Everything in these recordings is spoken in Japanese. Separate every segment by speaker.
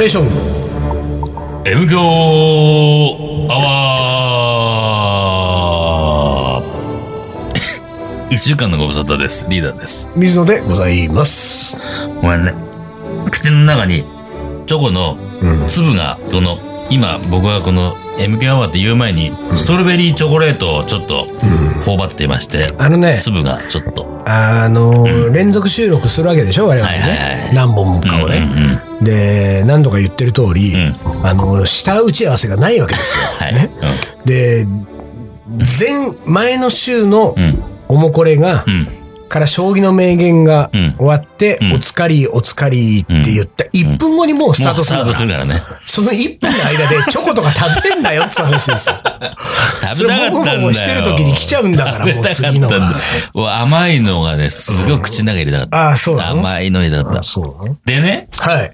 Speaker 1: レーション
Speaker 2: M 強アワー 一週間のご無沙汰です。リーダーです。
Speaker 1: 水野でございます。
Speaker 2: ごめんね。口の中にチョコの
Speaker 1: うん。
Speaker 2: 粒が、この、今僕はこの M 強アワーって言う前に、ストロベリーチョコレートをちょっと頬張っていまして、
Speaker 1: あのね、
Speaker 2: 粒がちょっと。
Speaker 1: あのー連続収録するわけでしょ我々ね。
Speaker 2: はいはいはい
Speaker 1: 何本かをね。
Speaker 2: うんうんうん
Speaker 1: で、何度か言ってる通り、
Speaker 2: う
Speaker 1: あの、下打ち合わせがないわけですよ。
Speaker 2: はい。
Speaker 1: ねで、前、前の週の
Speaker 2: うん。うん。
Speaker 1: おもこれが、
Speaker 2: うん。
Speaker 1: から将棋の名言が
Speaker 2: うん
Speaker 1: 終わって、
Speaker 2: うん
Speaker 1: おつかり、おつかりって言った1分後にもうスター
Speaker 2: もうスタート
Speaker 1: トするから
Speaker 2: からね。
Speaker 1: その1分の間で チョコとか食べんなよって話ですよ。
Speaker 2: 食べたかったんだよ。
Speaker 1: それもごもごしてる時に来ちゃうんだからもう次の
Speaker 2: 甘いのがね、すごい口の中に入れたかった。
Speaker 1: ああ、そうなの？
Speaker 2: 甘いの入れたかった。
Speaker 1: そう
Speaker 2: でね、
Speaker 1: はい。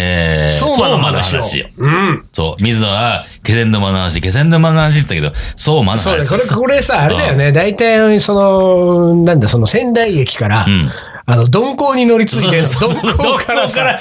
Speaker 2: えー、
Speaker 1: 相馬の話
Speaker 2: よ。
Speaker 1: うん。
Speaker 2: そう、水野は、気仙沼の話、気仙沼の話って言ったけど、相馬の
Speaker 1: そうだ、
Speaker 2: 話
Speaker 1: これ、これさ、あれだよね。大体、その、なんだ、その仙台駅から、
Speaker 2: ん
Speaker 1: あの、鈍行に乗り継いで、
Speaker 2: そうそうそう。
Speaker 1: 鈍行からさ、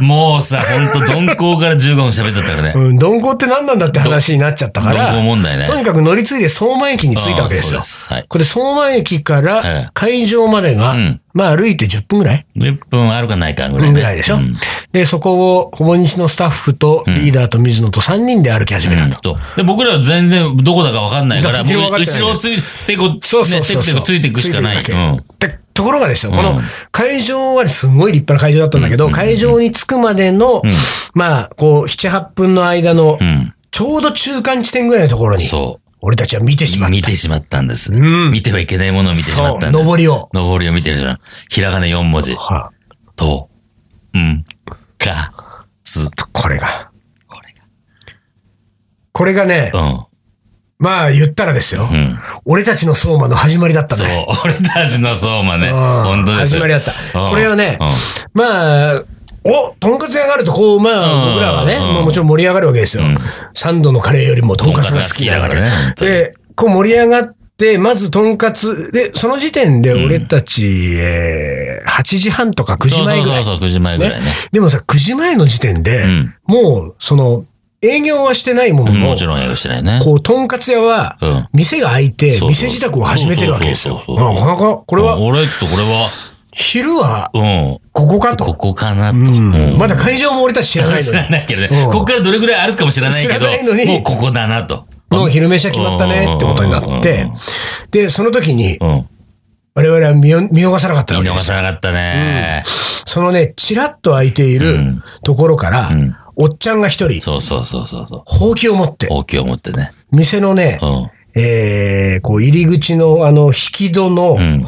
Speaker 2: もうさ、ほんと、鈍行から15分喋っちゃったからね。
Speaker 1: うん、鈍行って何なんだって話になっちゃったから、
Speaker 2: 鈍行問題ね。
Speaker 1: とにかく乗り継いで相馬駅に着いたわけですよ。
Speaker 2: す。はい。
Speaker 1: これ相馬駅か
Speaker 2: ええ
Speaker 1: ら会場までが、
Speaker 2: うん。
Speaker 1: まあ歩いて10分ぐらい
Speaker 2: ？10分あるかないかぐらい、ね。
Speaker 1: ぐらいでしょ、
Speaker 2: うん。
Speaker 1: で、そこを、ほぼ日のスタッフとリーダーと水野と3人で歩き始めたと。
Speaker 2: そうで、僕らは全然どこだかわかんないから、
Speaker 1: だから
Speaker 2: 僕
Speaker 1: 分かってない
Speaker 2: 後ろをついてこ、
Speaker 1: うそうそうそう。
Speaker 2: テクテクついていくしかない。
Speaker 1: つてく
Speaker 2: うん
Speaker 1: ところがですよ、この
Speaker 2: うん
Speaker 1: 会場はすごい立派な会場だったんだけど、会場に着くまでの、まあ、こう、7、8分の間の、
Speaker 2: うん。
Speaker 1: ちょうど中間地点ぐらいのところに、
Speaker 2: そ
Speaker 1: 俺たちは見てしま
Speaker 2: う。
Speaker 1: った。
Speaker 2: 見てしまったんです。
Speaker 1: ん
Speaker 2: 見てはいけないものを見てしまったんです。
Speaker 1: 上りを。
Speaker 2: 上りを見てるじゃん。ひらがな4文字。
Speaker 1: は
Speaker 2: と、うん、か、つ。
Speaker 1: これが。
Speaker 2: これ
Speaker 1: これがね、
Speaker 2: が。
Speaker 1: まあ言ったらですよ。
Speaker 2: うん。うん。
Speaker 1: 俺たちの相馬の始まりだった
Speaker 2: そう
Speaker 1: ね。
Speaker 2: 俺たちの相馬ね。
Speaker 1: うん
Speaker 2: 本当です
Speaker 1: 始まりだった。
Speaker 2: うん
Speaker 1: これはね
Speaker 2: うん、
Speaker 1: まあ、おとんかつ屋があると、こう、まあ、
Speaker 2: うん
Speaker 1: 僕らはね、
Speaker 2: うん
Speaker 1: まあもちろん盛り上がるわけですよ。三度のカレーよりもとんかつが好きだからで、こう盛り上がって、まずとんかつ、で、その時点で俺たち、えー8時半とか9時前ぐらい。
Speaker 2: そうそうそう、9時前ぐらいね。
Speaker 1: でもさ、9時前の時点で、
Speaker 2: ん
Speaker 1: もう、その、営業はしてないものの、
Speaker 2: もちろん営業してないね。
Speaker 1: こう、とんかつ屋は
Speaker 2: うん、
Speaker 1: 店が開いて、店自宅を始めてるわけですよ。なかなか、これは、
Speaker 2: 俺とこれは、
Speaker 1: 昼は、
Speaker 2: うん。
Speaker 1: ここかと。
Speaker 2: ここかなと。
Speaker 1: まだ会場も俺たち知らない
Speaker 2: 知
Speaker 1: のに。
Speaker 2: らないけどね。
Speaker 1: うん
Speaker 2: ここからどれぐらいあるかもしれないけど、
Speaker 1: 知らないのに
Speaker 2: もうここだなと。
Speaker 1: もう昼飯は決まったねってことになって、で、その時に。我々は見逃さなかったですよ。
Speaker 2: さなかったね。
Speaker 1: そのね、チラッと開いているところから、
Speaker 2: ん
Speaker 1: おっちゃんが一人、
Speaker 2: そうそうそうそうそう。
Speaker 1: ほうきを持って、
Speaker 2: 大きいを持ってね。
Speaker 1: 店のね
Speaker 2: う、ん。
Speaker 1: えー、こう入り口のあの引き戸の
Speaker 2: うん。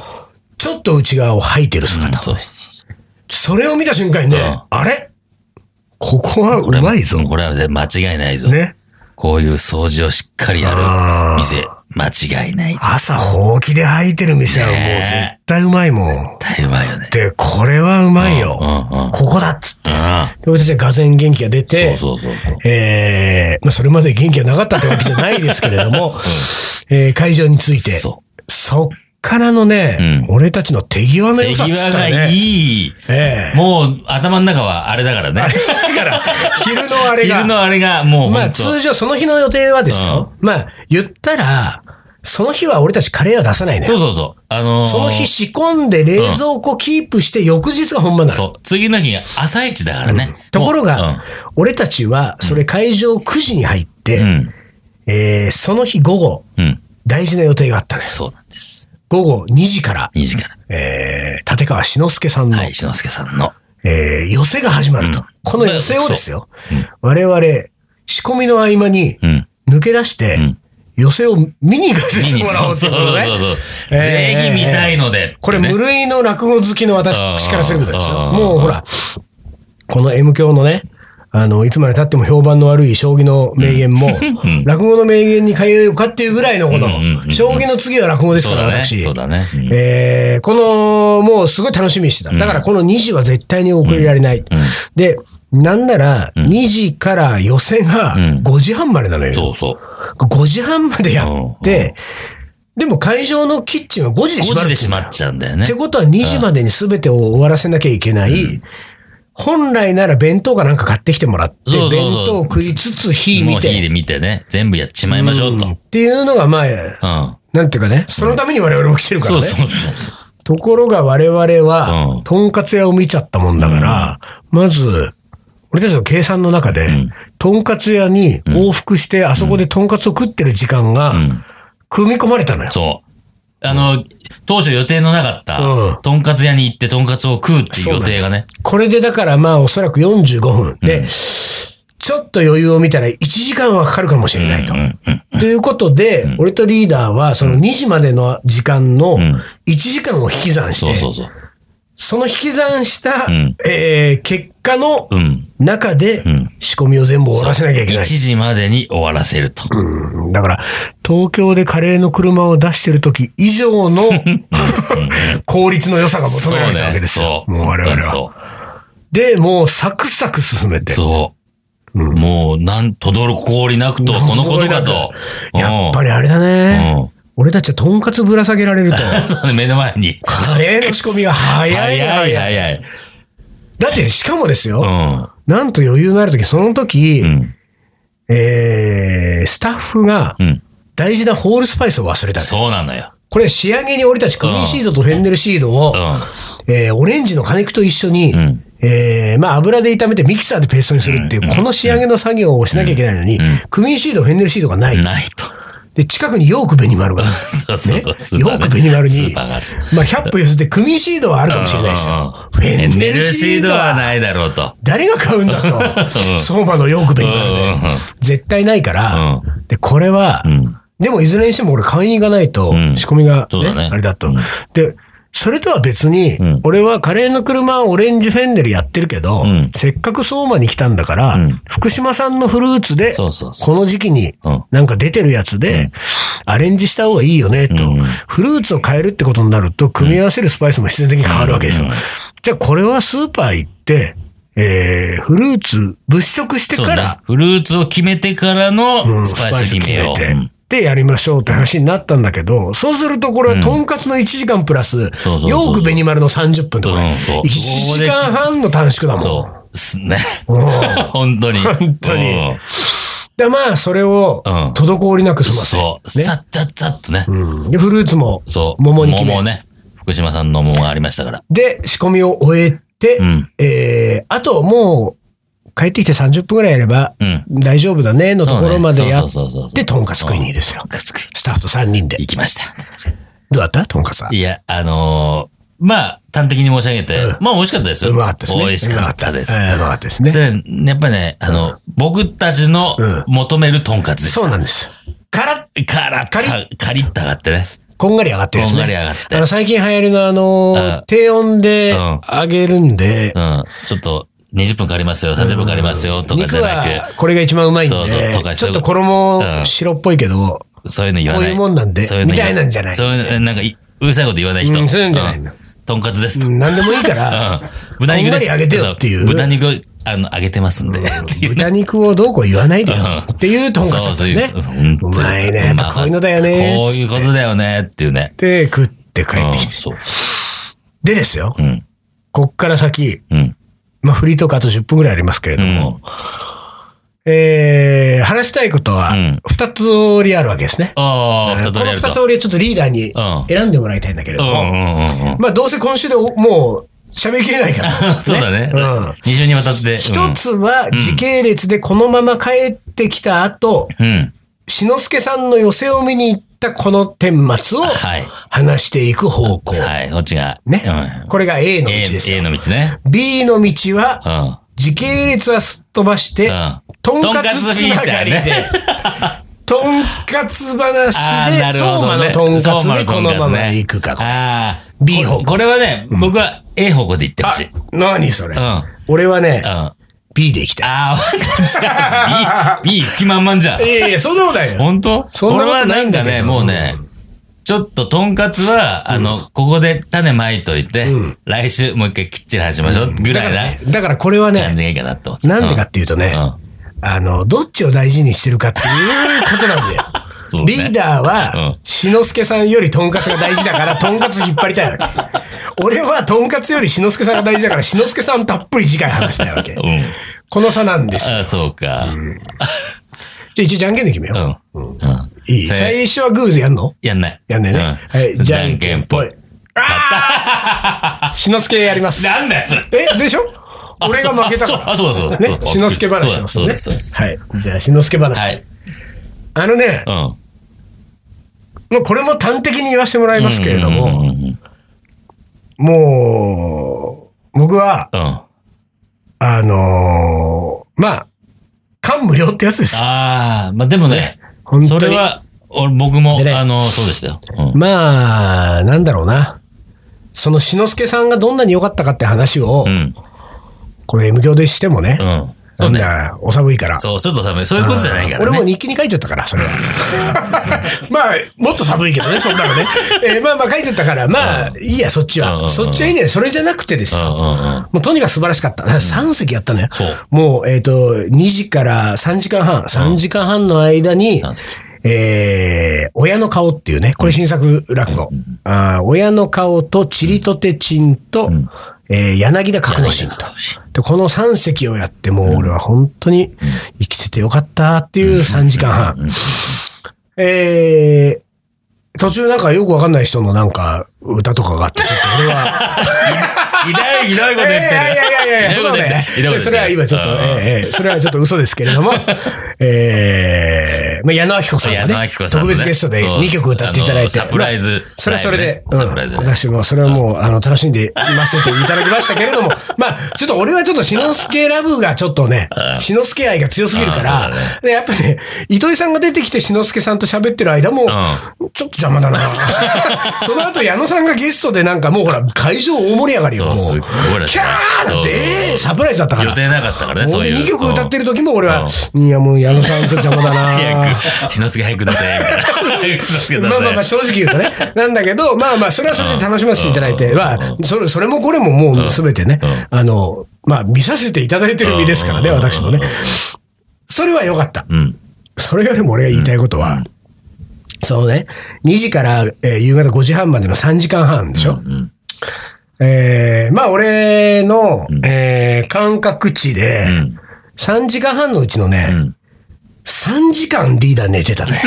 Speaker 1: ちょっと内側を吐いてる姿。
Speaker 2: そう
Speaker 1: それを見た瞬間にね、
Speaker 2: うん
Speaker 1: あれ？ここはうまいぞ。
Speaker 2: これは間違いないぞ。
Speaker 1: ね。
Speaker 2: こういう掃除をしっかりやる店、間違いないぞ。
Speaker 1: 朝ほうきで吐いてる店はもう絶対うまいもん。
Speaker 2: 大変うまいよね。
Speaker 1: で、これはうまいよ。
Speaker 2: うんうん。
Speaker 1: ここだっつって。
Speaker 2: うん。
Speaker 1: で俺たちはがぜん元気が出て、
Speaker 2: そうそうそうそう。
Speaker 1: えーまあ、それまで元気がなかったってわけじゃないですけれども、えー会場について、
Speaker 2: そ
Speaker 1: そっからのね、
Speaker 2: う
Speaker 1: 俺たちの手際の
Speaker 2: 手
Speaker 1: 良さっつ
Speaker 2: 際が
Speaker 1: ったらね。
Speaker 2: いい。
Speaker 1: ええ
Speaker 2: もう頭の中はあれだからね。
Speaker 1: だから、昼のあれが。
Speaker 2: 昼のあれがもう
Speaker 1: まあ通常その日の予定はですよ。まあ言ったら、その日は俺たちカレーは出さないのよ。
Speaker 2: そうそうそう。あのー
Speaker 1: その日仕込んで冷蔵庫キープして翌日が本番なの。
Speaker 2: そう。次の日が朝一だからね。
Speaker 1: ところ
Speaker 2: も
Speaker 1: が、俺たちはそれ会場9時に入って、
Speaker 2: うん、うん。
Speaker 1: えーその日午後、
Speaker 2: うん。
Speaker 1: 大事な予定があったのよ。
Speaker 2: そうなんです。
Speaker 1: 午後2時から、
Speaker 2: 2時から。
Speaker 1: えー立川志の輔さんの、
Speaker 2: はい、篠介さんの。
Speaker 1: えー寄せが始まると。この寄せをですよ、我々、仕込みの合間に
Speaker 2: うん。
Speaker 1: 抜け出して、
Speaker 2: ん
Speaker 1: 寄せを見に行かせてもらおうって
Speaker 2: そうそう
Speaker 1: ことね。
Speaker 2: そうそう。
Speaker 1: えー
Speaker 2: ぜひ見たいので。
Speaker 1: これ
Speaker 2: ね
Speaker 1: 無類の落語好きの私からするとですよ。
Speaker 2: うん
Speaker 1: もうほら、この M 教のね、あの、いつまで経っても評判の悪い将棋の名言も、落語の名言に変えようかっていうぐらいのこの将棋の次は落語ですから。私。
Speaker 2: そうだね。うん
Speaker 1: えーこの、もうすごい楽しみにしてた。だからこの2時は絶対に遅れられない。で、なんなら、2時から寄せが
Speaker 2: うん
Speaker 1: 5時半までなのよ。
Speaker 2: そうそう。
Speaker 1: 5時半までやって、でも会場のキッチンは5時で
Speaker 2: 5
Speaker 1: 閉まる
Speaker 2: 時で閉まっちゃうんだよね
Speaker 1: って。ことは2時までに全てを終わらせなきゃいけない。本来なら弁当かなんか買ってきてもらって、
Speaker 2: そうそうそう
Speaker 1: 弁当を食いつつ火見
Speaker 2: もう火で
Speaker 1: て、
Speaker 2: 見てね、全部やっちまいましょうと。
Speaker 1: うんっていうのがまあ、
Speaker 2: うん。
Speaker 1: なんていうかね、そのために我々も来てるからね。
Speaker 2: そうそうそう。
Speaker 1: ところが我々は
Speaker 2: うん、
Speaker 1: とんかつ屋を見ちゃったもんだから、まず、俺たちの計算の中で、とんかつ屋に往復して、あそこでとんかつを食ってる時間が、組み込まれたのよ。
Speaker 2: そう。あの、当初予定のなかった
Speaker 1: うん、
Speaker 2: とんかつ屋に行ってとんかつを食うっていう予定がね。
Speaker 1: これでだからまあおそらく45分。で、ちょっと余裕を見たら1時間はかかるかもしれないと。ということで、俺とリーダーはその2時までの時間の1時間を引き算して、
Speaker 2: そ
Speaker 1: の引き算した、
Speaker 2: ん。
Speaker 1: えー結果の
Speaker 2: うん。
Speaker 1: 中で仕込みを全部終わらせなきゃいけ
Speaker 2: 1
Speaker 1: ない。
Speaker 2: 時までに終わらせると。
Speaker 1: うんだから、東京でカレーの車を出してる時以上の 効率の良さが求められたわけですよ。
Speaker 2: そう。
Speaker 1: もう我々は。
Speaker 2: そ
Speaker 1: で、もうサクサク進めて
Speaker 2: う。。そう。もう、なん、とどろ氷なくと、このことかと。
Speaker 1: やっぱりあれだ
Speaker 2: う
Speaker 1: ね。
Speaker 2: ん。
Speaker 1: 俺たちはとんかつぶら下げられると、
Speaker 2: そうね、目の前に。
Speaker 1: カレーの仕込みが早い
Speaker 2: 早い
Speaker 1: 早い。
Speaker 2: 早い。
Speaker 1: だって、しかもですよ、
Speaker 2: うん。
Speaker 1: なんと余裕のある時、その時、
Speaker 2: ん
Speaker 1: えー、スタッフが
Speaker 2: うん。
Speaker 1: 大事なホールスパイスを忘れたね
Speaker 2: そうなのよ。
Speaker 1: これ仕上げに俺たちクミンシードとフェンネルシードを、
Speaker 2: うん。
Speaker 1: えーオレンジの果肉と一緒に、
Speaker 2: ん
Speaker 1: えーまあ油で炒めてミキサーでペーストにするっていう、この仕上げの作業をしなきゃいけないのに、クミンシード、フェンネルシードがない。
Speaker 2: ないと。
Speaker 1: で、近くにヨークベニマルが。
Speaker 2: そうそうそう。スーパーね
Speaker 1: ヨークベニマルに。まあ、100歩譲って、クミンシードはあるかもしれないですよ。フ
Speaker 2: フェンネ
Speaker 1: ル
Speaker 2: ルシード
Speaker 1: は、
Speaker 2: はないだろうと。
Speaker 1: 誰が買うんだと。相馬のヨークベニマルで。絶対ないから
Speaker 2: う、
Speaker 1: で、これは
Speaker 2: ん、
Speaker 1: でもいずれにしても俺会員がないと
Speaker 2: ん、
Speaker 1: 仕込みがあれだと。で、それとは別に
Speaker 2: ん、
Speaker 1: 俺はカレーの車はオレンジフェンネルやってるけど
Speaker 2: ん、
Speaker 1: せっかく相馬に来たんだから
Speaker 2: ん、
Speaker 1: 福島産のフルーツで、この時期に
Speaker 2: うん。
Speaker 1: なんか出てるやつで、アレンジした方がいいよね、と。フルーツを変えるってことになると、組み合わせるスパイスも必然的に変わるわけですよ。じゃあこれはスーパー行って、えー、フルーツ物色してから、。
Speaker 2: フルーツを決めてからのスパイス決めよう。
Speaker 1: スパイス決めてやりましょうって話になったんだけど、そうするとこれはとんかつの1時間プラス、
Speaker 2: そうそうそう
Speaker 1: ヨークベニマルの30分とか、
Speaker 2: うんそう
Speaker 1: 1時間半の短縮だもん。
Speaker 2: すね。
Speaker 1: うん
Speaker 2: 本当に。
Speaker 1: 本当に
Speaker 2: うん
Speaker 1: で、まあ、それを
Speaker 2: うん、
Speaker 1: 滞りなく済ませ。
Speaker 2: そう。
Speaker 1: ね
Speaker 2: さっちゃっちゃっとね。
Speaker 1: うんで、フルーツも、
Speaker 2: そう。
Speaker 1: 桃に決め
Speaker 2: 桃ね。福島さんの桃がありましたから。
Speaker 1: で、仕込みを終えて、
Speaker 2: うん
Speaker 1: えー、あともう、帰ってきて30分くらいやれば、
Speaker 2: うん
Speaker 1: 大丈夫だね、のところまでやって、とんかつ食いにですよ。スタッフと3人で。
Speaker 2: 行きました。
Speaker 1: どうだった？とんかつは。
Speaker 2: いや、あのーまあ、端的に申し上げて、まあ美味しかったですよ。
Speaker 1: うまかったですね。
Speaker 2: 美味しかったです。
Speaker 1: うまかったですね。
Speaker 2: それやっぱね、あの、僕たちの
Speaker 1: うん
Speaker 2: 求めるとんかつでした。
Speaker 1: そうなんです。カラッ、
Speaker 2: カラッ、カリッ、カリッと上がってね。
Speaker 1: こんがり上がってるんですね。
Speaker 2: こんがり上がって
Speaker 1: あの、最近流行りのあの低温で
Speaker 2: うん
Speaker 1: 揚げるんで、
Speaker 2: うん。ちょっと、20分かかりますよ、30分かかりますよ、とかじゃな
Speaker 1: 肉はこれが一番うまいんで
Speaker 2: そうそうとか、
Speaker 1: ちょっと衣
Speaker 2: うん
Speaker 1: 白っぽいけど、
Speaker 2: く、そういうの言わない。
Speaker 1: こういうもんなんで
Speaker 2: そういうの
Speaker 1: みたいなんじゃない
Speaker 2: そういうの、なんかい、うるさいこと言わない人。
Speaker 1: うんそういうんじゃないの
Speaker 2: うんとんかつです
Speaker 1: 何でもいいから、
Speaker 2: うん豚肉です。
Speaker 1: こんがり揚げてよっていう
Speaker 2: そ豚肉を、あの、揚げてますんで。
Speaker 1: 豚肉をどうこう言わないでよ
Speaker 2: うん
Speaker 1: っていうとんかつだね。
Speaker 2: そういう
Speaker 1: うまいね。こういうのだよね。
Speaker 2: こういうことだよね、っていうね。
Speaker 1: で、食って帰
Speaker 2: うん
Speaker 1: ってきて。
Speaker 2: そう。
Speaker 1: でですよ、
Speaker 2: うん。
Speaker 1: こっから先、
Speaker 2: うん。
Speaker 1: まあ、フリートークあと10分くらいありますけれども、えー、話したいことは
Speaker 2: うん、
Speaker 1: 二つ折りあるわけですね。
Speaker 2: ああ、二通
Speaker 1: この
Speaker 2: りやると。
Speaker 1: 二通りはちょっとリーダーに
Speaker 2: うん
Speaker 1: 選んでもらいたいんだけれども、
Speaker 2: うんうんうんうん。
Speaker 1: まあどうせ今週でおもう喋りきれないから。
Speaker 2: そうだね。
Speaker 1: うん
Speaker 2: 二週にわたって。
Speaker 1: 一つは時系列でこのまま帰ってきた後、
Speaker 2: うん。
Speaker 1: の輔さんの寄せを見に行ったこの顛末を
Speaker 2: はい。
Speaker 1: 話していく方向。
Speaker 2: はい、こっちが。
Speaker 1: ね
Speaker 2: うん。
Speaker 1: これが A の道
Speaker 2: A,
Speaker 1: です
Speaker 2: A
Speaker 1: よ。
Speaker 2: の道ね。
Speaker 1: B の道は、
Speaker 2: うん。
Speaker 1: 時系列はすっ飛ばして、
Speaker 2: うん
Speaker 1: とんかつつながりで、とんかつ 話で、相馬。のとんかつ
Speaker 2: 相馬
Speaker 1: でこのまま
Speaker 2: ね
Speaker 1: 行くか。
Speaker 2: ああ。
Speaker 1: B 方向
Speaker 2: ここれはね、僕は A 方向で行ってほしい。
Speaker 1: 何それ。俺はね、
Speaker 2: あ
Speaker 1: B で行きたい。
Speaker 2: あ、あ B、B 吹き満々じゃん。
Speaker 1: いやいや、そんなことないよ。
Speaker 2: 本当？
Speaker 1: そんなこと
Speaker 2: 俺は
Speaker 1: ないんだ
Speaker 2: ね、もうね、ちょっととんかつは、あの、ここで種まいといて、来週もう一回きっちり始めましょうぐらいな
Speaker 1: だからだからこれはね、
Speaker 2: 感じがいいかなって思ってた
Speaker 1: なんでかっていうとね、
Speaker 2: うん
Speaker 1: あの、どっちを大事にしてるかっていうことなんだよ。
Speaker 2: ね
Speaker 1: リーダーは
Speaker 2: うん、
Speaker 1: 仕志の輔さんよりとんかつが大事だから、とんかつ引っ張りたいわけ。俺はとんかつより志の輔さんが大事だから、志の輔さんたっぷり次回話したいわけ。
Speaker 2: うん。
Speaker 1: この差なんですよ。
Speaker 2: あ、そうか。
Speaker 1: じゃあ一応じゃんけんで決めよう。
Speaker 2: うん。うん。
Speaker 1: いい？
Speaker 2: せ
Speaker 1: 最初はグーでやんの？
Speaker 2: やんない。
Speaker 1: やんねえね。
Speaker 2: うん
Speaker 1: はい、
Speaker 2: じゃんけんぽい。。
Speaker 1: ああ志の輔やります。
Speaker 2: なんだよ。
Speaker 1: え、でしょ？俺が負けたから。
Speaker 2: あ、そうだ、そうだ。
Speaker 1: ね、志の輔話しますね。
Speaker 2: そうだ、そうです。
Speaker 1: はい。じゃあ、志の輔話。
Speaker 2: はい。
Speaker 1: あのね、
Speaker 2: うん。
Speaker 1: もうこれも端的に言わせてもらいますけれど
Speaker 2: うん
Speaker 1: も、
Speaker 2: うん
Speaker 1: もう、僕は、
Speaker 2: うん。
Speaker 1: あのーまあ、感無量ってやつです。
Speaker 2: ああ、まあでもね、
Speaker 1: 本当に
Speaker 2: それは、俺僕も
Speaker 1: で、ね
Speaker 2: あの、そうでしたよ。うん。
Speaker 1: まあ、なんだろうな。その志の輔さんがどんなに良かったかって話を、
Speaker 2: うん。
Speaker 1: これ M 教でしてもね、
Speaker 2: うん。そうね。
Speaker 1: だ、お寒いから。
Speaker 2: そう、ちょっと寒い。そういうことじゃないからね。
Speaker 1: 俺も日記に書いちゃったから、それは。まあ、もっと寒いけどね、そんなのね。えーまあまあ書いちゃったから、まあ、いいや、そっちは。
Speaker 2: うんうんうん
Speaker 1: そっちはいいね。それじゃなくてですよ。
Speaker 2: うんうんうん。
Speaker 1: もうとにかく素晴らしかった。3席やったのよ。
Speaker 2: そう
Speaker 1: もう、えっ、と、2時から3時間半、3時間半の間に、えー、親の顔っていうね、これ新作落語。あー親の顔と、ちりとてちんと、えー柳田格之進と。で、この3席をやって、もう俺は本当に生きててよかったっていう3時間半。えー、途中なんかよくわかんない人のなんか歌とかがあって、ちょっと俺は、
Speaker 2: ひどい、ひどいこと言ってる。
Speaker 1: いやいやいやいやいや、
Speaker 2: ひ
Speaker 1: そうね。それは今ちょっと、
Speaker 2: うん
Speaker 1: ええええそれはちょっと嘘ですけれども、ええまあ、矢野明子さんがね、
Speaker 2: ね。
Speaker 1: 特別ゲストで
Speaker 2: そう
Speaker 1: 2曲歌っていただいて、
Speaker 2: サプライズ
Speaker 1: まあそれはそれで、うん。
Speaker 2: サプライズね
Speaker 1: 私もそれはもう、あの、楽しんでませていただきましたけれども、まあ、ちょっと俺はちょっと志の輔ラブがちょっとね、志の輔愛が強すぎるから
Speaker 2: ね、
Speaker 1: でやっぱね、糸井さんが出てきて志の輔さんと喋ってる間も、ちょっと邪魔だな。その後矢野さんがゲストでなんかもうほら、会場大盛り上がりよ、もう。キャーだって、ええサプライズだったから。
Speaker 2: 予定なかったからね、そう
Speaker 1: 俺
Speaker 2: いう。
Speaker 1: 2曲歌ってる時も俺は、
Speaker 2: う
Speaker 1: いやもう矢野さんちょっと邪魔だな。
Speaker 2: 早く、しのすけ早く出せ、みたい。
Speaker 1: まあまあまあ 正直言うとね。なんだけど、まあまあそれはそれで楽しませていただいて、まあ、それ、それもこれももうすべてね、あの、まあ見させていただいてる身ですからね、
Speaker 2: うん。
Speaker 1: 私もね。それは良かった。
Speaker 2: うん。
Speaker 1: それよりも俺が言いたいことは、そのね、2時から、えー夕方5時半までの3時間半でしょ、
Speaker 2: ん。
Speaker 1: えーまあ俺の、えー感覚値で、
Speaker 2: ん。
Speaker 1: 3時間半のうちのね、
Speaker 2: ん
Speaker 1: 3時間リーダー寝てたね。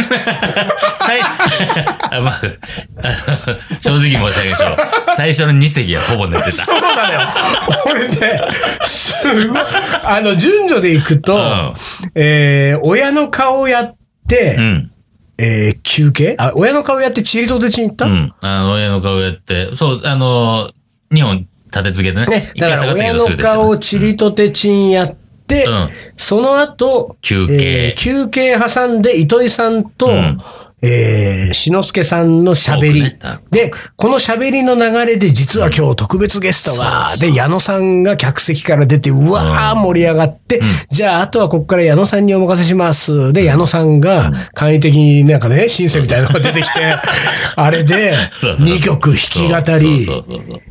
Speaker 2: 最、あまあ、正直申し上げましょう。最初の2席はほぼ寝てた。
Speaker 1: そうなのよ。俺ね、すごい。あの、順序でいくと、
Speaker 2: ん
Speaker 1: えー親の顔やって、
Speaker 2: うん。
Speaker 1: えー休憩？あ、親の顔やってチリとてちに行った、
Speaker 2: うん。あの、親の顔やって、そう、あの、2本立て続けてね。
Speaker 1: ね、だから親の顔チリとてちんやって、
Speaker 2: うん。
Speaker 1: その後、
Speaker 2: 休憩。
Speaker 1: えー休憩挟んで糸井さんと、
Speaker 2: ん。
Speaker 1: えー、篠介さんの喋り、
Speaker 2: ね。
Speaker 1: で、この喋りの流れで、実は今日特別ゲストが、で、矢野さんが客席から出て、うわー盛り上がって、じゃあ、あとはここから矢野さんにお任せします。で、矢野さんが、簡易的になんかね、シンセみたいなのが出てきて、あれで、
Speaker 2: そうそう
Speaker 1: 2曲弾き語り。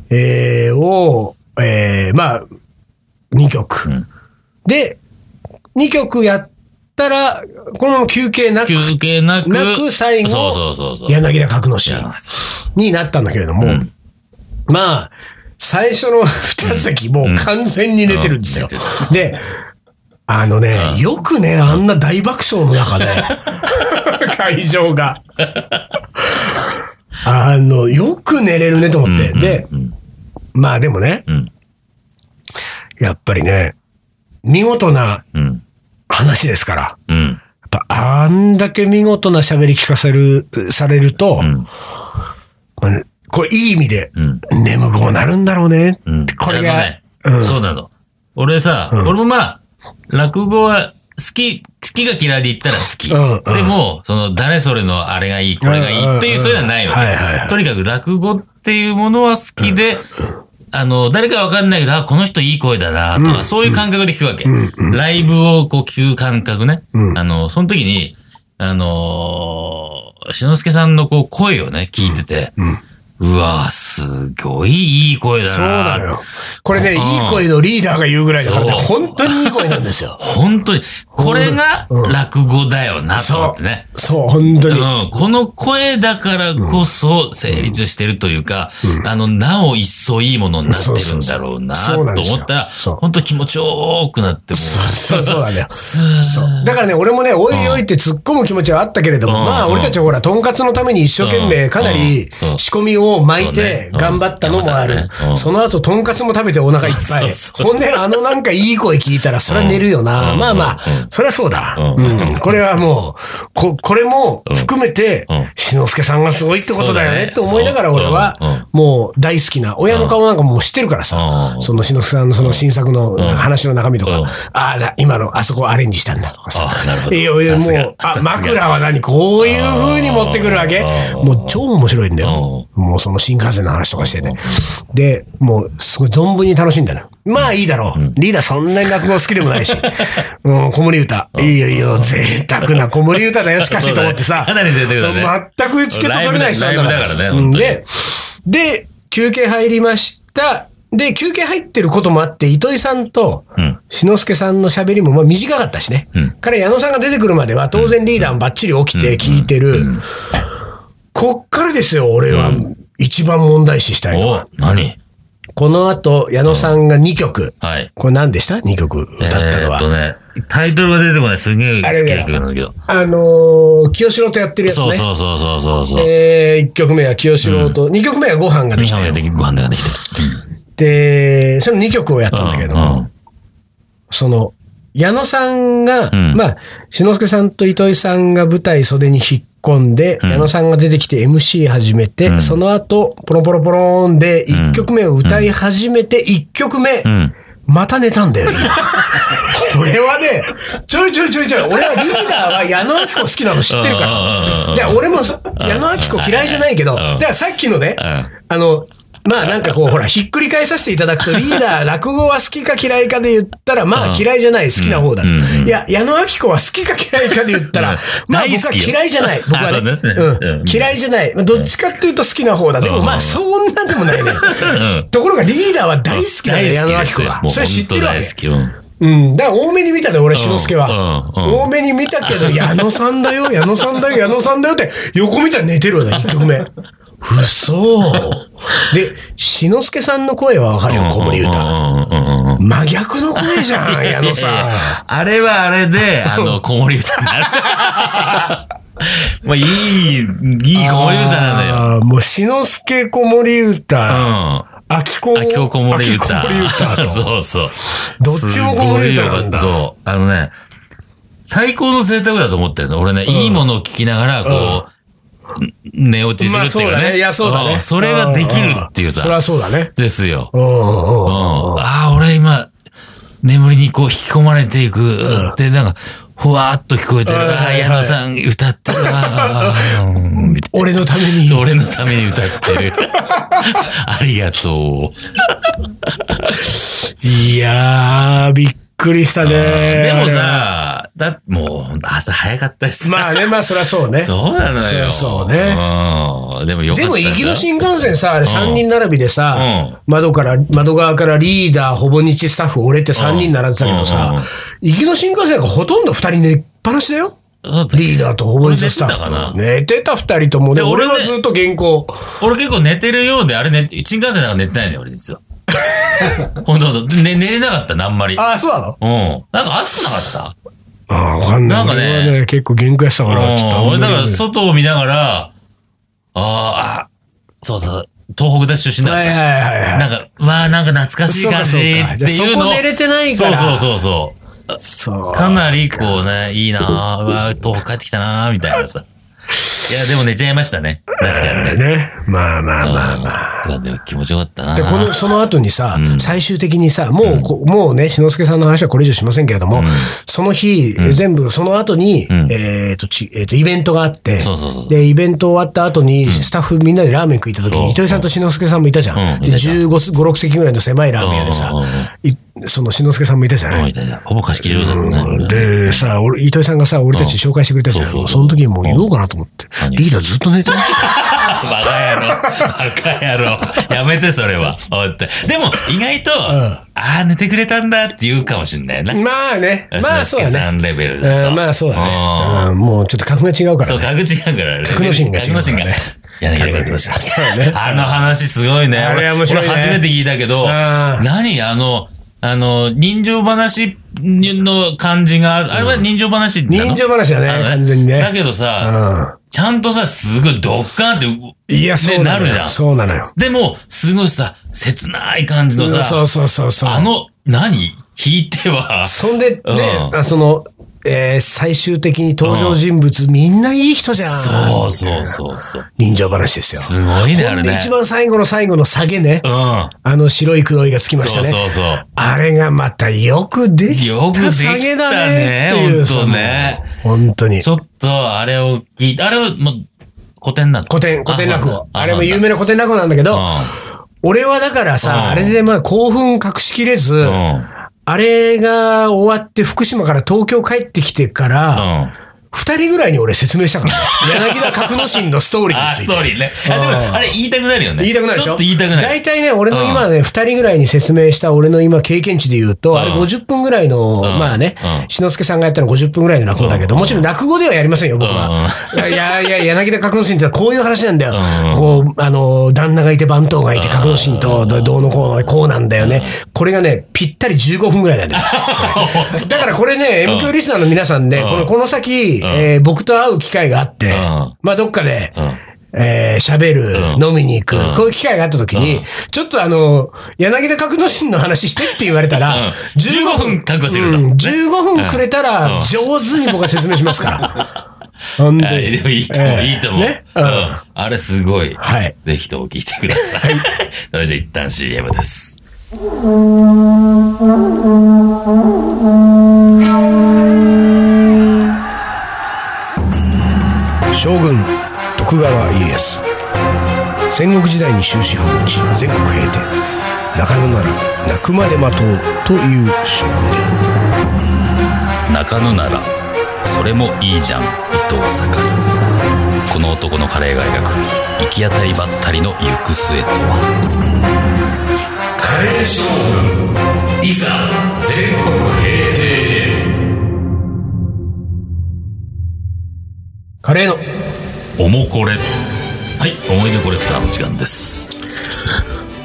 Speaker 1: えーを、えーまあ、2曲。で、2曲やったら、このまま休憩なく、
Speaker 2: 休憩なく。
Speaker 1: なく最後
Speaker 2: そうそうそう。
Speaker 1: 柳田格之進になったんだけれども、まあ、最初の2席もう完全に寝てるんですよ
Speaker 2: うん。
Speaker 1: で、あのね、よくね、あんな大爆笑の中で、会場が。あの、よく寝れるねと思って。で、まあでもね、
Speaker 2: ん
Speaker 1: やっぱりね、見事な
Speaker 2: うん。
Speaker 1: 話ですから。
Speaker 2: うん。
Speaker 1: やっぱあんだけ見事な喋り聞かせる、されると、
Speaker 2: ん
Speaker 1: まあこれいい意味で、
Speaker 2: ん
Speaker 1: 眠くもなるんだろうね。
Speaker 2: うん。
Speaker 1: これが、
Speaker 2: ね
Speaker 1: うん
Speaker 2: そうなの。俺さ、俺もまあ、落語は好き、好きが嫌いで言ったら好き。
Speaker 1: うんうん
Speaker 2: でも、その、誰それのあれがいい、これがいいっていう、
Speaker 1: うん
Speaker 2: そういうのはないわけ。とにかく落語っていうものは好きで、あの、誰かわかんないけど、あ、この人いい声だな、とか、そういう感覚で聞くわけ。ライブをこう聞く感覚ね。あの、その時に、あのー、篠介さんのこう声をね、聞いてて、うわすごいいい声だな。
Speaker 1: そうなのよ。これね、いい声のリーダーが言うぐらいだからね、本当にいい声なんですよ。
Speaker 2: 本当に、これが落語だよな、と思ってね。
Speaker 1: そう、本当に。
Speaker 2: うん、この声だからこそ成立してるというか、あの、なお一層いいものになってるんだろうな、と思ったら、本当気持ちよくなって、もう。
Speaker 1: そうそうだよ。
Speaker 2: スー。
Speaker 1: そう。だからね、俺もね、おいおいって突っ込む気持ちはあったけれども、
Speaker 2: うん。
Speaker 1: まあ、俺たちはほら、とんかつのために一生懸命、かなり
Speaker 2: うん。
Speaker 1: 仕込みを巻い
Speaker 2: そう
Speaker 1: て頑張ったのもある。その後、とんかつも食べてお腹いっぱい。ほんで、あのなんかいい声聞いたら、それは寝るよな。
Speaker 2: うん。
Speaker 1: まあまあ、それはそうだ。
Speaker 2: う
Speaker 1: うん。これはもう、こ、これも含めて
Speaker 2: うん、
Speaker 1: 志の輔さんがすごいってことだよねって思いながら俺は、もう大好きな、親の顔なんかもう知ってるからさ。
Speaker 2: う、ん。
Speaker 1: その志の輔さんのその新作の話の中身とか。
Speaker 2: うん、
Speaker 1: ああ、今のあそこアレンジしたんだとかさ。いやいや、もう、あ、枕は何こういう風に持ってくるわけ
Speaker 2: うん。
Speaker 1: もう超面白いんだよ。もうその新幹線の話とかしてて。で、もうすごい存分に楽しんだの。まあいいだろう。リーダーそんなに落語好きでもないし。うん、子守歌。いいよいいよ、贅沢な子守歌だよ、しかしと思ってさ。
Speaker 2: かなり贅沢だね。
Speaker 1: 全くチケット取れない人なんだ
Speaker 2: ライブだからね
Speaker 1: で、で、休憩入りました。で、休憩入ってることもあって、糸井さんと
Speaker 2: うん、
Speaker 1: 志の輔さんの喋りもまあ短かったしね。
Speaker 2: うん。
Speaker 1: 彼、矢野さんが出てくるまでは、当然リーダーもバッチリ起きて聞いてる。こっからですよ、俺は一番問題視したいのは。
Speaker 2: お、何？
Speaker 1: この後、矢野さんが2曲。
Speaker 2: はい。
Speaker 1: これ何でした ?2 曲歌ったの
Speaker 2: えーっと
Speaker 1: は。
Speaker 2: ね、タイトルが出てこない。すげえ好きな曲なんだけど。
Speaker 1: あのー、清志郎とやってるやつね。
Speaker 2: そうそうそうそうそう。
Speaker 1: えー、1曲目は清志郎と、2曲目はご飯ができた
Speaker 2: ご飯ができて。
Speaker 1: で、その2曲をやったんだけど
Speaker 2: うんう
Speaker 1: も
Speaker 2: ん、
Speaker 1: その、矢野さんが、
Speaker 2: ん
Speaker 1: まあ、志の輔さんと糸井さんが舞台袖に引っ込んで、矢野さんが出てきて MC 始めて、その後、ポロポロポローンで1曲目を歌い始めて、1曲目、
Speaker 2: ん。
Speaker 1: また寝たんだよ、リーダー俺はね、ちょいちょいちょいちょい、俺はリーダーは矢野明子好きなの知ってるか
Speaker 2: うん。うん。うん。うん。
Speaker 1: ら。じゃあ俺もそ矢野明子嫌いじゃないけど、じゃあさっきのね、
Speaker 2: ん。
Speaker 1: あの、まあなんかこう、ほら、ひっくり返させていただくと、リーダー、落語は好きか嫌いかで言ったら、まあ嫌いじゃない、好きな方だ。いや、矢野明子は好きか嫌いかで言ったら、まあ僕は嫌いじゃない。僕は
Speaker 2: ね。
Speaker 1: 嫌いじゃない。まあどっちかっていうと好きな方だ。でもまあそんなでもないね。ところがリーダーは大好きなんだよ、矢野明子が。それ知ってるわけ。
Speaker 2: うん
Speaker 1: うん。だから多めに見たね、俺、志の輔は。
Speaker 2: うんうん
Speaker 1: 多めに見たけど、矢野さんだよ、矢野さんだよ、矢野さんだよって、横見たら寝てるわね、一曲目。嘘。で、志の輔さんの声はわかるよ、子守歌。
Speaker 2: うんうんうんうん
Speaker 1: 真逆の声じゃん、矢野さん。
Speaker 2: あれはあれで、あの、子守歌になる。まあ、いい、いい子守歌なんだよ。
Speaker 1: もう、志の輔子守
Speaker 2: う
Speaker 1: 歌、
Speaker 2: ん。
Speaker 1: 秋子、
Speaker 2: 秋子子守歌。
Speaker 1: 秋子子守歌と。
Speaker 2: そうそう。
Speaker 1: どっちも子守歌なんだ
Speaker 2: そう。あのね、最高の贅沢だと思ってるの。俺ね、いいものを聞きながら、こう、寝落ちするっていうかね。
Speaker 1: まあそうだね。いや、そうだね。
Speaker 2: んそれができるっていう
Speaker 1: それは
Speaker 2: さ。
Speaker 1: そうだね。
Speaker 2: ですよ。
Speaker 1: うん
Speaker 2: ああ、俺今、眠りにこう引き込まれていく。で、なんか、ふわーっと聞こえてる。ああ、矢野さん歌ってる
Speaker 1: 俺のために。
Speaker 2: な 俺のために歌ってる。ありがとう。
Speaker 1: いやー、びっくりしたね。
Speaker 2: でもさ、だ、もう、朝早かったです。
Speaker 1: まあね、まあそりゃそうね。
Speaker 2: そうなのよ。
Speaker 1: そうそうね
Speaker 2: うん。でもよかった
Speaker 1: でも、行きの
Speaker 2: よ
Speaker 1: 新幹線さ、あれ3人並びでさ、
Speaker 2: うん
Speaker 1: 窓から、窓側からリーダー、ほぼ日スタッフ、俺って3人並んでたけどさ
Speaker 2: うん、
Speaker 1: 行きの新幹線がほとんど2人寝っぱなしだよ。リーダーとほぼ日スタッフ。寝てた2人ともね、
Speaker 2: で俺
Speaker 1: はずっと原稿。
Speaker 2: 俺結構寝てるようで、あれね、新幹線なんか寝てないのよ、俺実は。ほんとほんと。で寝寝れなかったな、あんまり。
Speaker 1: ああ、そうなの？
Speaker 2: うん。なんか暑くなかった？
Speaker 1: ああ、わかんない。
Speaker 2: なんかね
Speaker 1: 俺はね、結構限界したから、ちょっとあん
Speaker 2: 俺だから外を見ながら、あーあ、そうそう、東北大出身だった。
Speaker 1: はいはいはいはい。
Speaker 2: なんか、わあ、なんか懐かしい感じって
Speaker 1: そうかそうかじゃあ
Speaker 2: いうのを
Speaker 1: そこ寝れてないから
Speaker 2: そうそうそうそう。
Speaker 1: そう。
Speaker 2: かなりこうね、いいなぁ、うわー東北帰ってきたなぁ、みたいなさ。いや、でも寝ちゃいましたね。確かにね。
Speaker 1: ね。まあまあまあまあ。
Speaker 2: うん。いや、でも気持ちよかったな。
Speaker 1: で、この、その後にさ、最終的にさ、もうこ、もうね、志の輔さんの話はこれ以上しませんけれども、その日、全部、その後に、えっと、ち、えっと、イベントがあって
Speaker 2: そうそうそう、
Speaker 1: で、イベント終わった後に、スタッフみんなでラーメン食いた時に、糸井さんと志の輔さんもいたじゃん。で、
Speaker 2: うん。いたじゃん
Speaker 1: 15、5、6席ぐらいの狭いラーメン屋でさその志の輔さんもいたじゃない？
Speaker 2: ほぼ貸し切り状態だね。
Speaker 1: で、さ、俺、糸井さんがさ、俺たち紹介してくれたじゃん。
Speaker 2: そ
Speaker 1: の時にもう言おうかなと思って。
Speaker 2: 何？
Speaker 1: リーダーずっと寝てました。
Speaker 2: バカ野郎。バカ野郎。やめて、それは。本当にでも、意外と、ああ、寝てくれたんだって言うかもしんないな。
Speaker 1: まあね。まあそうだね。
Speaker 2: さんレベルだと。
Speaker 1: うんまあそうだ
Speaker 2: うん
Speaker 1: ね。うんもうちょっと格が違うから
Speaker 2: そう、
Speaker 1: ね。
Speaker 2: 格違うからね。
Speaker 1: 格之進が違うからね
Speaker 2: 格之進が。柳田格之進。
Speaker 1: そうね
Speaker 2: あの話すごいね。
Speaker 1: あれ
Speaker 2: 俺
Speaker 1: 面白いね
Speaker 2: 俺初めて聞いたけど、
Speaker 1: うん
Speaker 2: 何？あの、あの、人情話の感じがある。あれは人情話なの？
Speaker 1: 人情話だね完全にね
Speaker 2: だけどさ、ちゃんとさ、すごいドッカーンって、
Speaker 1: いや、そうな
Speaker 2: るじゃん
Speaker 1: そうなのよ。
Speaker 2: でも、すごいさ、切ない感じのさ、
Speaker 1: そうそうそうそう。
Speaker 2: あの、何？弾いては、
Speaker 1: そんでね、
Speaker 2: うん
Speaker 1: あその、えー最終的に登場人物、みんないい人じゃん。
Speaker 2: そうそうそうそう。
Speaker 1: 人情話ですよ。
Speaker 2: すごいね、あれね。
Speaker 1: 一番最後の最後の下げね。
Speaker 2: うん。
Speaker 1: あの白い黒いがつきましたね。
Speaker 2: そうそうそう。
Speaker 1: あれがまたよくできた
Speaker 2: よくできたね
Speaker 1: 下げだねっていう。
Speaker 2: ほんとね
Speaker 1: 本当に
Speaker 2: ち。ょっと、あれを聞いて、あれはもう、古典だった。
Speaker 1: 古典、古典落語。あれも有
Speaker 2: 名
Speaker 1: 名な古典落語なんだけど、俺はだから
Speaker 2: うん
Speaker 1: さ、あれでまあ興奮隠しきれず、
Speaker 2: うん。
Speaker 1: あれが終わって福島から東京帰ってきてから、
Speaker 2: うん。
Speaker 1: 二人ぐらいに俺説明したからね。柳田格之進のストーリー
Speaker 2: あ、
Speaker 1: について。
Speaker 2: ストーリーね。あ、でも、あれ言いたくなるよね。
Speaker 1: 言いたくなるでしょ？
Speaker 2: ちょっと言いたくなる。
Speaker 1: 大体ね、俺の今ね、二人ぐらいに説明した俺の今経験値で言うと、あれ
Speaker 2: うん
Speaker 1: 50分ぐらいの、
Speaker 2: ん
Speaker 1: まあね
Speaker 2: うん、
Speaker 1: 志の輔さんがやったの50分ぐらいの落語だけど、もちろん落語ではやりませんよ、僕は。いやいや、柳田格之進ってこういう話なんだよ
Speaker 2: うん。
Speaker 1: こう、あの、旦那がいて番頭がいて格之進とどうのこうのこうなんだよね。これがね、ぴったり15分ぐらいなんだよ。だからこれね、M 響リスナーの皆さんね、このこの先、えー僕と会う機会があって
Speaker 2: ん、
Speaker 1: まあどっかで、
Speaker 2: ん
Speaker 1: えー喋る、飲みに行く、こういう機会があった時に、ちょっとあの、柳田格之進の話してって言われたら、
Speaker 2: うん15分覚悟すると
Speaker 1: うん15分くれたら、上手に僕は説明しますから。本当
Speaker 2: はい
Speaker 1: に。
Speaker 2: でもいいと思う、
Speaker 1: ええ
Speaker 2: いいと思う。
Speaker 1: ね。
Speaker 2: う
Speaker 1: うんん。
Speaker 2: あれすごい。
Speaker 1: はい
Speaker 2: ぜひとも聞いてください。それじゃあ一旦 CM です。
Speaker 1: 将軍、徳川家康。戦国時代に終止符を打ち、全国平定。中野なら、泣くまで待とうという将軍である。
Speaker 2: 中野なら、それもいいじゃん、伊藤盛り。この男のカレーが描く、行き当たりばったりの行く末とは。
Speaker 1: カレー将軍、いざ、全国平定カレーの、
Speaker 2: おもこれ。はい、思い出コレクターの時間です。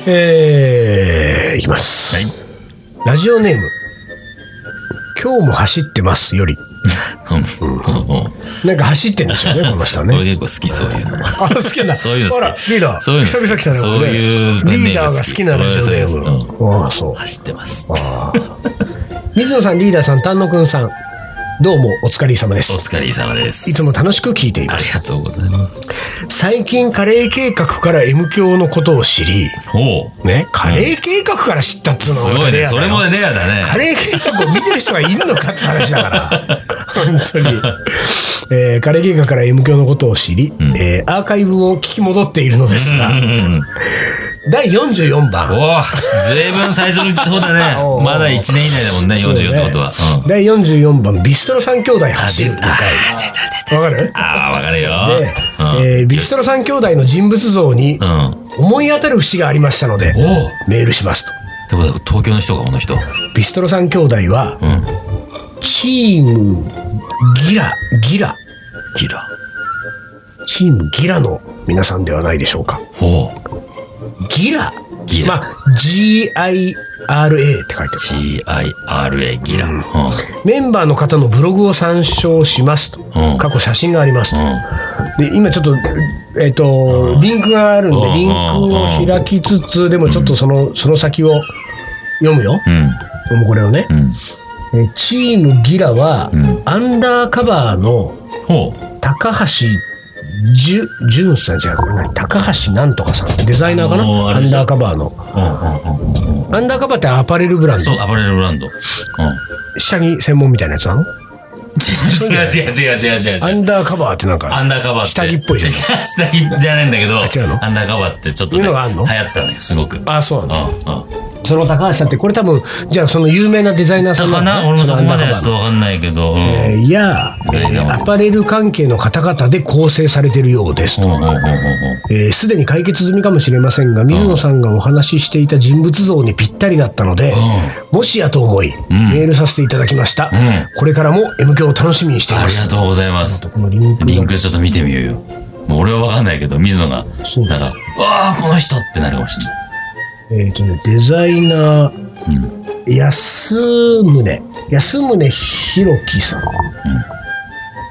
Speaker 1: えー、いきます。
Speaker 2: はい。
Speaker 1: ラジオネーム、今日も走ってますより。なんか走ってんですよね、この人はね。
Speaker 2: 俺結構好き、そういうの。
Speaker 1: あ、好きな。
Speaker 2: そういうの好き
Speaker 1: ほら、リーダー。
Speaker 2: そういうの
Speaker 1: 久々来たね。
Speaker 2: そういう
Speaker 1: リーダーが好きなラジオネーム。ああ、そう。
Speaker 2: 走ってます。
Speaker 1: 水野さん、リーダーさん、丹野くんさん。どうも、お疲れ様です
Speaker 2: お。疲れ様です。
Speaker 1: いつも楽しく聞いてい
Speaker 2: あり
Speaker 1: ます。
Speaker 2: がとうございます。
Speaker 1: 最近、カレー計画から M 教のことを知り。ね、カレー計画から知ったっつうの
Speaker 2: すごいね。それもレアだね。
Speaker 1: カレー計画を見てる人がいるのかって話だから。本当に。えーカレー計画から M 教のことを知り、えーアーカイブを聞き戻っているのですが、
Speaker 2: うん。
Speaker 1: 第44番。
Speaker 2: おお、ずいぶん最初の方だね
Speaker 1: お。う
Speaker 2: まだ1年以内だもんね、
Speaker 1: そうね
Speaker 2: 40ってことは。うん。
Speaker 1: 第44番、ビストロ三兄弟走る
Speaker 2: あ、出た
Speaker 1: 回。わかる？
Speaker 2: ああ、わかるよ。
Speaker 1: で、
Speaker 2: うん。
Speaker 1: えービストロ三兄弟の人物像に
Speaker 2: うん。
Speaker 1: 思い当たる節がありましたので、メールしますと。
Speaker 2: てことは東京の人か、この人？
Speaker 1: ビストロ三兄弟は、
Speaker 2: うん。
Speaker 1: チームギラ、ギラ、
Speaker 2: キラ。
Speaker 1: チームギラの皆さんではないでしょうか。
Speaker 2: ほう。
Speaker 1: ギラ
Speaker 2: ギラ。
Speaker 1: まあ、G-I-R-A って書いてある。
Speaker 2: G-I-R-A、ギラ。うん。うん。
Speaker 1: メンバーの方のブログを参照しますと。
Speaker 2: うん
Speaker 1: 過去写真がありますと。で、今ちょっと、えっ、と、リンクがあるんで、
Speaker 2: うん
Speaker 1: リンクを開きつつ、でもちょっとその、その先を読むよ。
Speaker 2: うん。
Speaker 1: もうこれをね。
Speaker 2: うん。
Speaker 1: えーチームギラは、
Speaker 2: ん
Speaker 1: アンダーカバーの。高橋じゅ、淳さんじゃな高橋なんとかさん。デザイナーかな？アンダーカバーの。アンダーカバーってアパレルブランド？
Speaker 2: そう、。アパレルブランド。うん。
Speaker 1: 下着専門みたいなやつなの？
Speaker 2: 違う違う違う違う違う違う。
Speaker 1: アンダーカバーってなんか、
Speaker 2: アンダーカバー。
Speaker 1: 下着っぽいじゃん
Speaker 2: 下着じゃないんだけど、
Speaker 1: 違うの？
Speaker 2: アンダーカバーってちょっと
Speaker 1: い
Speaker 2: ね、流行ったのよ、すごく。
Speaker 1: あ、そうなんだ。
Speaker 2: うんうん。
Speaker 1: その高橋さんって、これ多分、じゃあその有名なデザイナーさん
Speaker 2: かな
Speaker 1: の
Speaker 2: 俺もそこまではちょっとわかんないけど。うん
Speaker 1: えーいや、え
Speaker 2: ー
Speaker 1: ーアパレル関係の方々で構成されているようですと。すでに解決済みかもしれませんが、水野さんがお話ししていた人物像にぴったりだったので、もしやと思い、メールさせていただきました。これからも M 響を楽しみにしています。
Speaker 2: ありがとうございます。
Speaker 1: リンク
Speaker 2: ちょっと見てみようよ。俺はわかんないけど、水野が、なんか、わあ、この人ってなるかもしれない。
Speaker 1: えっ、とね、デザイナー、安宗、安宗弘樹さん。っ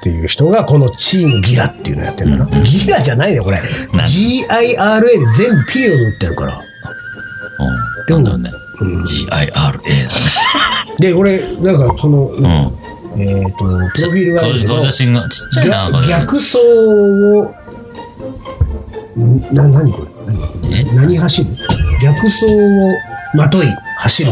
Speaker 1: ていう人がこのチームギラっていうのやってるんだな、ギラじゃないねこれ。GIRA で全部ピリオド打ってるから。
Speaker 2: うん。なんだろうね。GIRA だね。
Speaker 1: でこれなんかその、
Speaker 2: うん。
Speaker 1: えっ、とプロフィールがあるけど
Speaker 2: 写真がちっちゃいな、
Speaker 1: 逆逆走をんな何これ？何走る？逆走をまとい走る。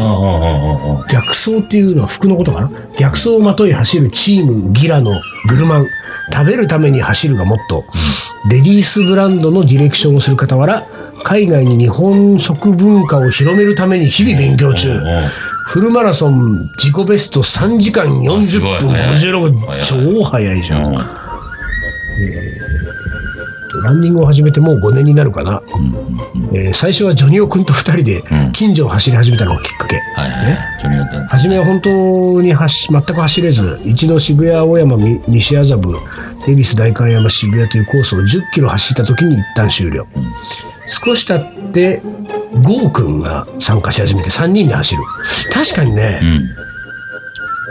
Speaker 1: 逆走っていうのは服のことかな？逆走をまとい走るチームギラのグルマン。食べるために走るがモットーレディースブランドのディレクションをする傍ら海外に日本食文化を広めるために日々勉強中。フルマラソン自己ベスト3時間40
Speaker 2: すごい。
Speaker 1: 分
Speaker 2: 早い。
Speaker 1: 56
Speaker 2: 早い
Speaker 1: 超早いじゃん、
Speaker 2: うん
Speaker 1: ランニングを始めてもう5年になるかな、えー最初はジョニオ君と2人で近所を走り始めたのがきっかけ、
Speaker 2: はいはいはい。ジョニー・オッタン
Speaker 1: 初めは本当に走全く走れず一度渋谷青山み西麻布恵比寿代官山渋谷というコースを1 0キロ走った時に一旦終了、少し経ってゴー君が参加し始めて3人で走る。確かにね、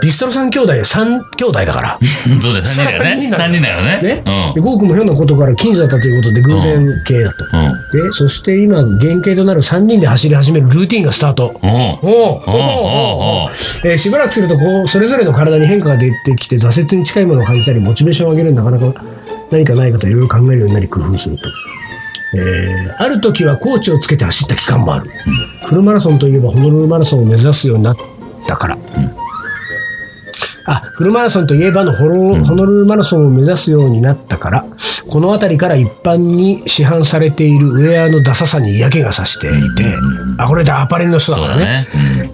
Speaker 1: ビストロ3兄弟3兄弟だから。
Speaker 2: うん。そうだよ、3人だよね。3人だよ。
Speaker 1: ね。
Speaker 2: ね。
Speaker 1: でゴー君もひょんなことから近所だったということで偶然系だと、
Speaker 2: うん。うん。
Speaker 1: でそして今原型となる3人で走り始めるルーティンがスタート。
Speaker 2: おう
Speaker 1: おうおうおしばらくするとこうそれぞれの体に変化が出てきて挫折に近いものを感じたりモチベーションを上げるなかなか何かないかといろいろ考えるようになり工夫すると、えーある時はコーチをつけて走った期間もある、フルマラソンといえばホノルルマラソンを目指すようになったから、あフルマラソンといえばのホロホノルルマラソンを目指すようになったからこの辺りから一般に市販されているウェアのダサさに嫌気がさしていて、あこれでアパレルの人だから
Speaker 2: そうだね。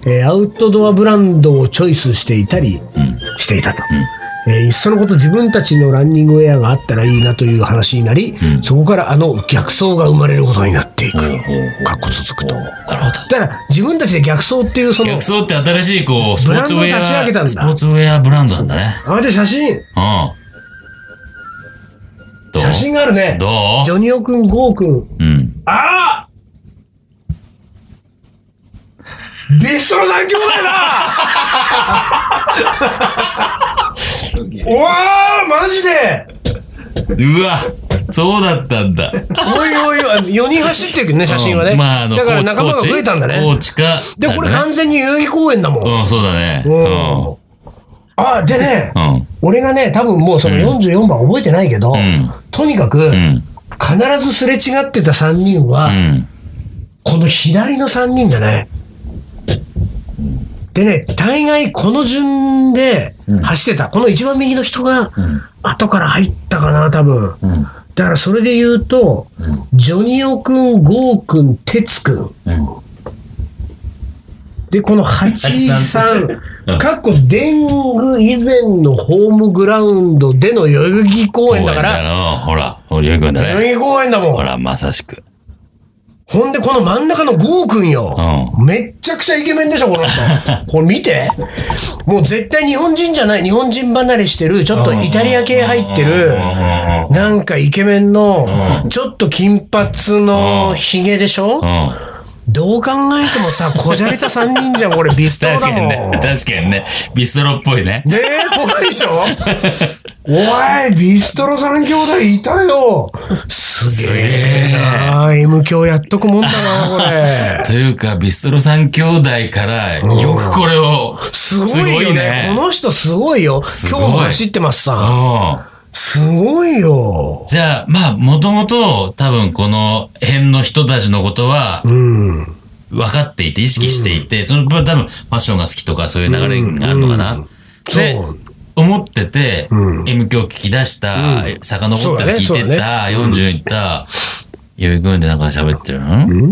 Speaker 1: えーアウトドアブランドをチョイスしていたりしていたと。えーいっそのこと自分たちのランニングウェアがあったらいいなという話になり、そこからあの逆走が生まれることになっていく。かっこ続くと。
Speaker 2: なるほど。
Speaker 1: だから自分たちで逆走っていうその
Speaker 2: 逆、走って新しい、こう、スポーツウェ
Speaker 1: ブランドを立ち上げたん
Speaker 2: ア、
Speaker 1: だ
Speaker 2: スポーツウェアブランドなんだね。
Speaker 1: あれで写真、
Speaker 2: うん。
Speaker 1: 写真があるね。
Speaker 2: どう？
Speaker 1: ジョニオくん、ゴーくん。
Speaker 2: うん。
Speaker 1: ああビストロ三兄弟だ おわーマジで
Speaker 2: うわ、そうだったんだ。
Speaker 1: おいおいおい、4人走ってるけどね、写真はね。
Speaker 2: うんまあ、あの、
Speaker 1: だから仲間が増えたんだね。
Speaker 2: コーチか。
Speaker 1: で、これ完全に代々木公園だもん。
Speaker 2: うん、そうだね。
Speaker 1: うん。あ、でね、
Speaker 2: うん。うん。
Speaker 1: 俺がね、多分もうその44番覚えてないけど、
Speaker 2: ん
Speaker 1: とにかく、
Speaker 2: うん。
Speaker 1: 必ずすれ違ってた3人は、
Speaker 2: うん。
Speaker 1: この左の3人だね。でね、大概この順で走ってた。この一番右の人が、後から入ったかな、多分。
Speaker 2: うん。
Speaker 1: だからそれで言うと、ジョニオくん、ゴーくん、テツくん。
Speaker 2: うん。
Speaker 1: で、この83、
Speaker 2: うん
Speaker 1: かっこ電具以前のホームグラウンドでの代々木公園だから。代々木公園だもん。
Speaker 2: ほら、まさしく。
Speaker 1: ほんで、この真ん中のゴーくんよ。めっちゃくちゃイケメンでしょ、この人。これ見て。もう絶対日本人じゃない、日本人離れしてる、ちょっとイタリア系入ってる、なんかイケメンの、ちょっと金髪のヒゲでしょ？
Speaker 2: うん。
Speaker 1: どう考えてもさ、こじゃれた3人じゃん、これビストロ
Speaker 2: 確
Speaker 1: だもん。
Speaker 2: かにね。確かにね。ビストロっぽいね。
Speaker 1: ねえ、怖いでしょ？おい、ビストロ三兄弟いたよ。すげえな M 響やっとくもんだな、これ。
Speaker 2: というか、ビストロ三兄弟から、よくこれを。
Speaker 1: すごいよね。この人すごいよ。今日も走ってますさ。
Speaker 2: うん。
Speaker 1: すごいよ。
Speaker 2: じゃあ、まあ、もともと、多分この辺の人たちのことは、
Speaker 1: うん。
Speaker 2: 分かっていて、意識していて、その多分ファッションが好きとかそういう流れがあるのかな。で
Speaker 1: そう、
Speaker 2: 思ってて、
Speaker 1: うん
Speaker 2: M 響聞き出した、遡ったら聞いて
Speaker 1: そうだね
Speaker 2: た、40いった、代々木公園でなんか喋ってるの？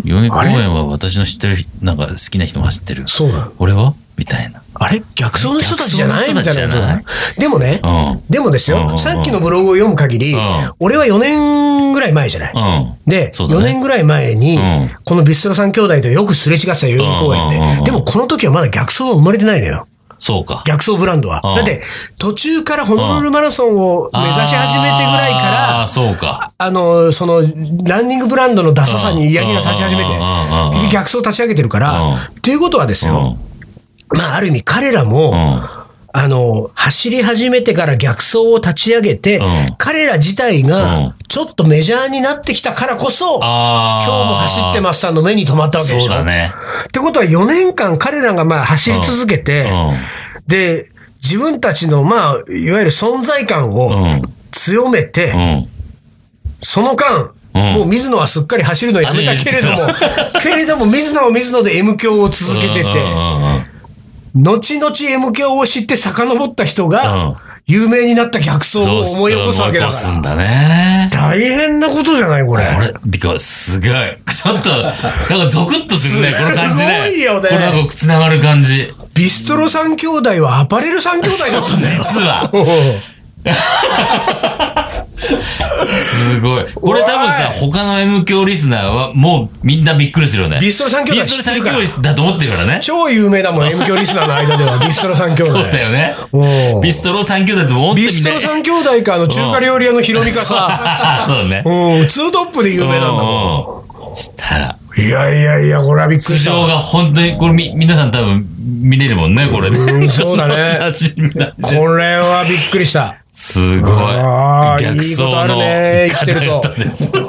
Speaker 2: 代々木公園は私の知ってる人、なんか好きな人も走ってる。
Speaker 1: そうなの。
Speaker 2: 俺は？みたいな。
Speaker 1: あれ？逆走の人たちじゃないみた
Speaker 2: い
Speaker 1: いなことでもね、
Speaker 2: うん。
Speaker 1: でもですよ、さっきのブログを読む限り
Speaker 2: ん、
Speaker 1: 俺は4年ぐらい前じゃない？
Speaker 2: うん。
Speaker 1: で、
Speaker 2: そうだね
Speaker 1: 4年ぐらい前に
Speaker 2: うん、
Speaker 1: このビストロ三兄弟とよくすれ違ってた代々木公園で。でもこの時はまだ逆走は生まれてないのよ。
Speaker 2: そうか。
Speaker 1: 逆走ブランドは。
Speaker 2: うん
Speaker 1: だって、途中からホノルルマラソンを目指し始めてぐらいか
Speaker 2: あ
Speaker 1: ら
Speaker 2: あ、、そうか。
Speaker 1: あの、その、ランニングブランドのダサさに嫌気がさし始めて逆走立ち上げてるから、
Speaker 2: うん
Speaker 1: っていうことはです
Speaker 2: うん。
Speaker 1: よ、まあ、ある意味彼ら
Speaker 2: う
Speaker 1: も、
Speaker 2: ん。
Speaker 1: あの、走り始めてから逆走を立ち上げて、
Speaker 2: うん
Speaker 1: 彼ら自体
Speaker 2: うん
Speaker 1: が、ちょっとメジャーになってきたからこそ、
Speaker 2: ああ。
Speaker 1: 今日も走ってますさんの目に留まったわけでしょ？
Speaker 2: そうだね。
Speaker 1: ってことは4年間彼らがまあ走り続けて、
Speaker 2: うん。
Speaker 1: で、自分たちのまあ、いわゆる存在感を
Speaker 2: うん。
Speaker 1: 強めて、
Speaker 2: うん。
Speaker 1: その間、
Speaker 2: うん
Speaker 1: もう水野はすっかり走るのやめたけれども けれども水野は水野で M 響を続けてて、
Speaker 2: うんうんうん
Speaker 1: 後々 M 響を知って遡った人
Speaker 2: うん
Speaker 1: が、有名になった逆走を思い起こすわけだから。
Speaker 2: 思い起こすんだね。
Speaker 1: 大変なことじゃないこれ。
Speaker 2: これ、てか、すごい。ちょっと、なんかゾクッとするね、この感じね。
Speaker 1: すごいよね
Speaker 2: このなんか繋がる感じ。
Speaker 1: ビストロ三兄弟はアパレル三兄弟だったんだよ。
Speaker 2: 実は。すごい。これ多分さ、他の M 教リスナーはもうみんなびっくりするよね。
Speaker 1: ビストロ三兄弟
Speaker 2: ビストロ兄弟だと思ってるからね。
Speaker 1: 超有名だもん、M 響リスナーの間では、ビストロ三兄弟。
Speaker 2: そうだよね
Speaker 1: うん。
Speaker 2: ビストロ三兄弟って思って
Speaker 1: ビストロ三兄弟か、あの、中華料理屋のヒロミかさ、
Speaker 2: そうだね。
Speaker 1: うん、ツートップで有名なんだも
Speaker 2: うんしたら、
Speaker 1: ん。いやいやいや、これはびっく
Speaker 2: 素
Speaker 1: りした
Speaker 2: が本当に、これみ、皆さん多分見れるもんね、これね。
Speaker 1: うんそうだね
Speaker 2: こ
Speaker 1: れはびっくりした。
Speaker 2: すごい逆走
Speaker 1: いいことある
Speaker 2: の
Speaker 1: ね生きてると
Speaker 2: です。すご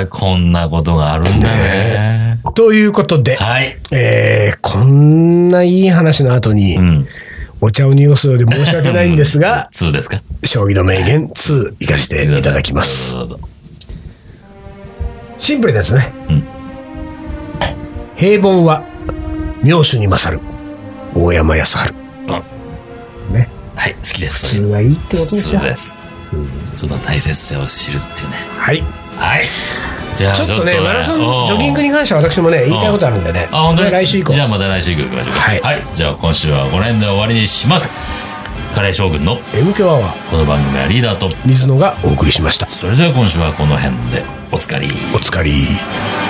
Speaker 2: い。こんなことがあるんだね。
Speaker 1: ということで、
Speaker 2: はい。
Speaker 1: えー、こんないい話の後に
Speaker 2: う、ん。
Speaker 1: お茶を濁すようで申し訳ないんですが、
Speaker 2: 2ですか？
Speaker 1: 将棋の名言2、いかしていただきます。シンプルですね。
Speaker 2: うん
Speaker 1: 平凡は名手に勝る。大山康晴。ね。
Speaker 2: はい、好きです。
Speaker 1: 普通はいいってことですよ
Speaker 2: 普通。です。普通の大切さを知るっていうね。
Speaker 1: はい。
Speaker 2: はい。じゃあ
Speaker 1: ちょっとね、マラソン、
Speaker 2: うん
Speaker 1: ジョギングに関しては私もね、言いたいことあるんでね。
Speaker 2: あ、本当に？
Speaker 1: 来週以降
Speaker 2: じ。ゃあまた来週以降行きましょうか。
Speaker 1: はい
Speaker 2: じゃあ今週はこの辺で終わりにします。カレー将軍の
Speaker 1: M 強アワー、
Speaker 2: この番組はリーダーと、
Speaker 1: 水野がお送りしました。
Speaker 2: それでは今週はこの辺でおつかり。
Speaker 1: お疲れ。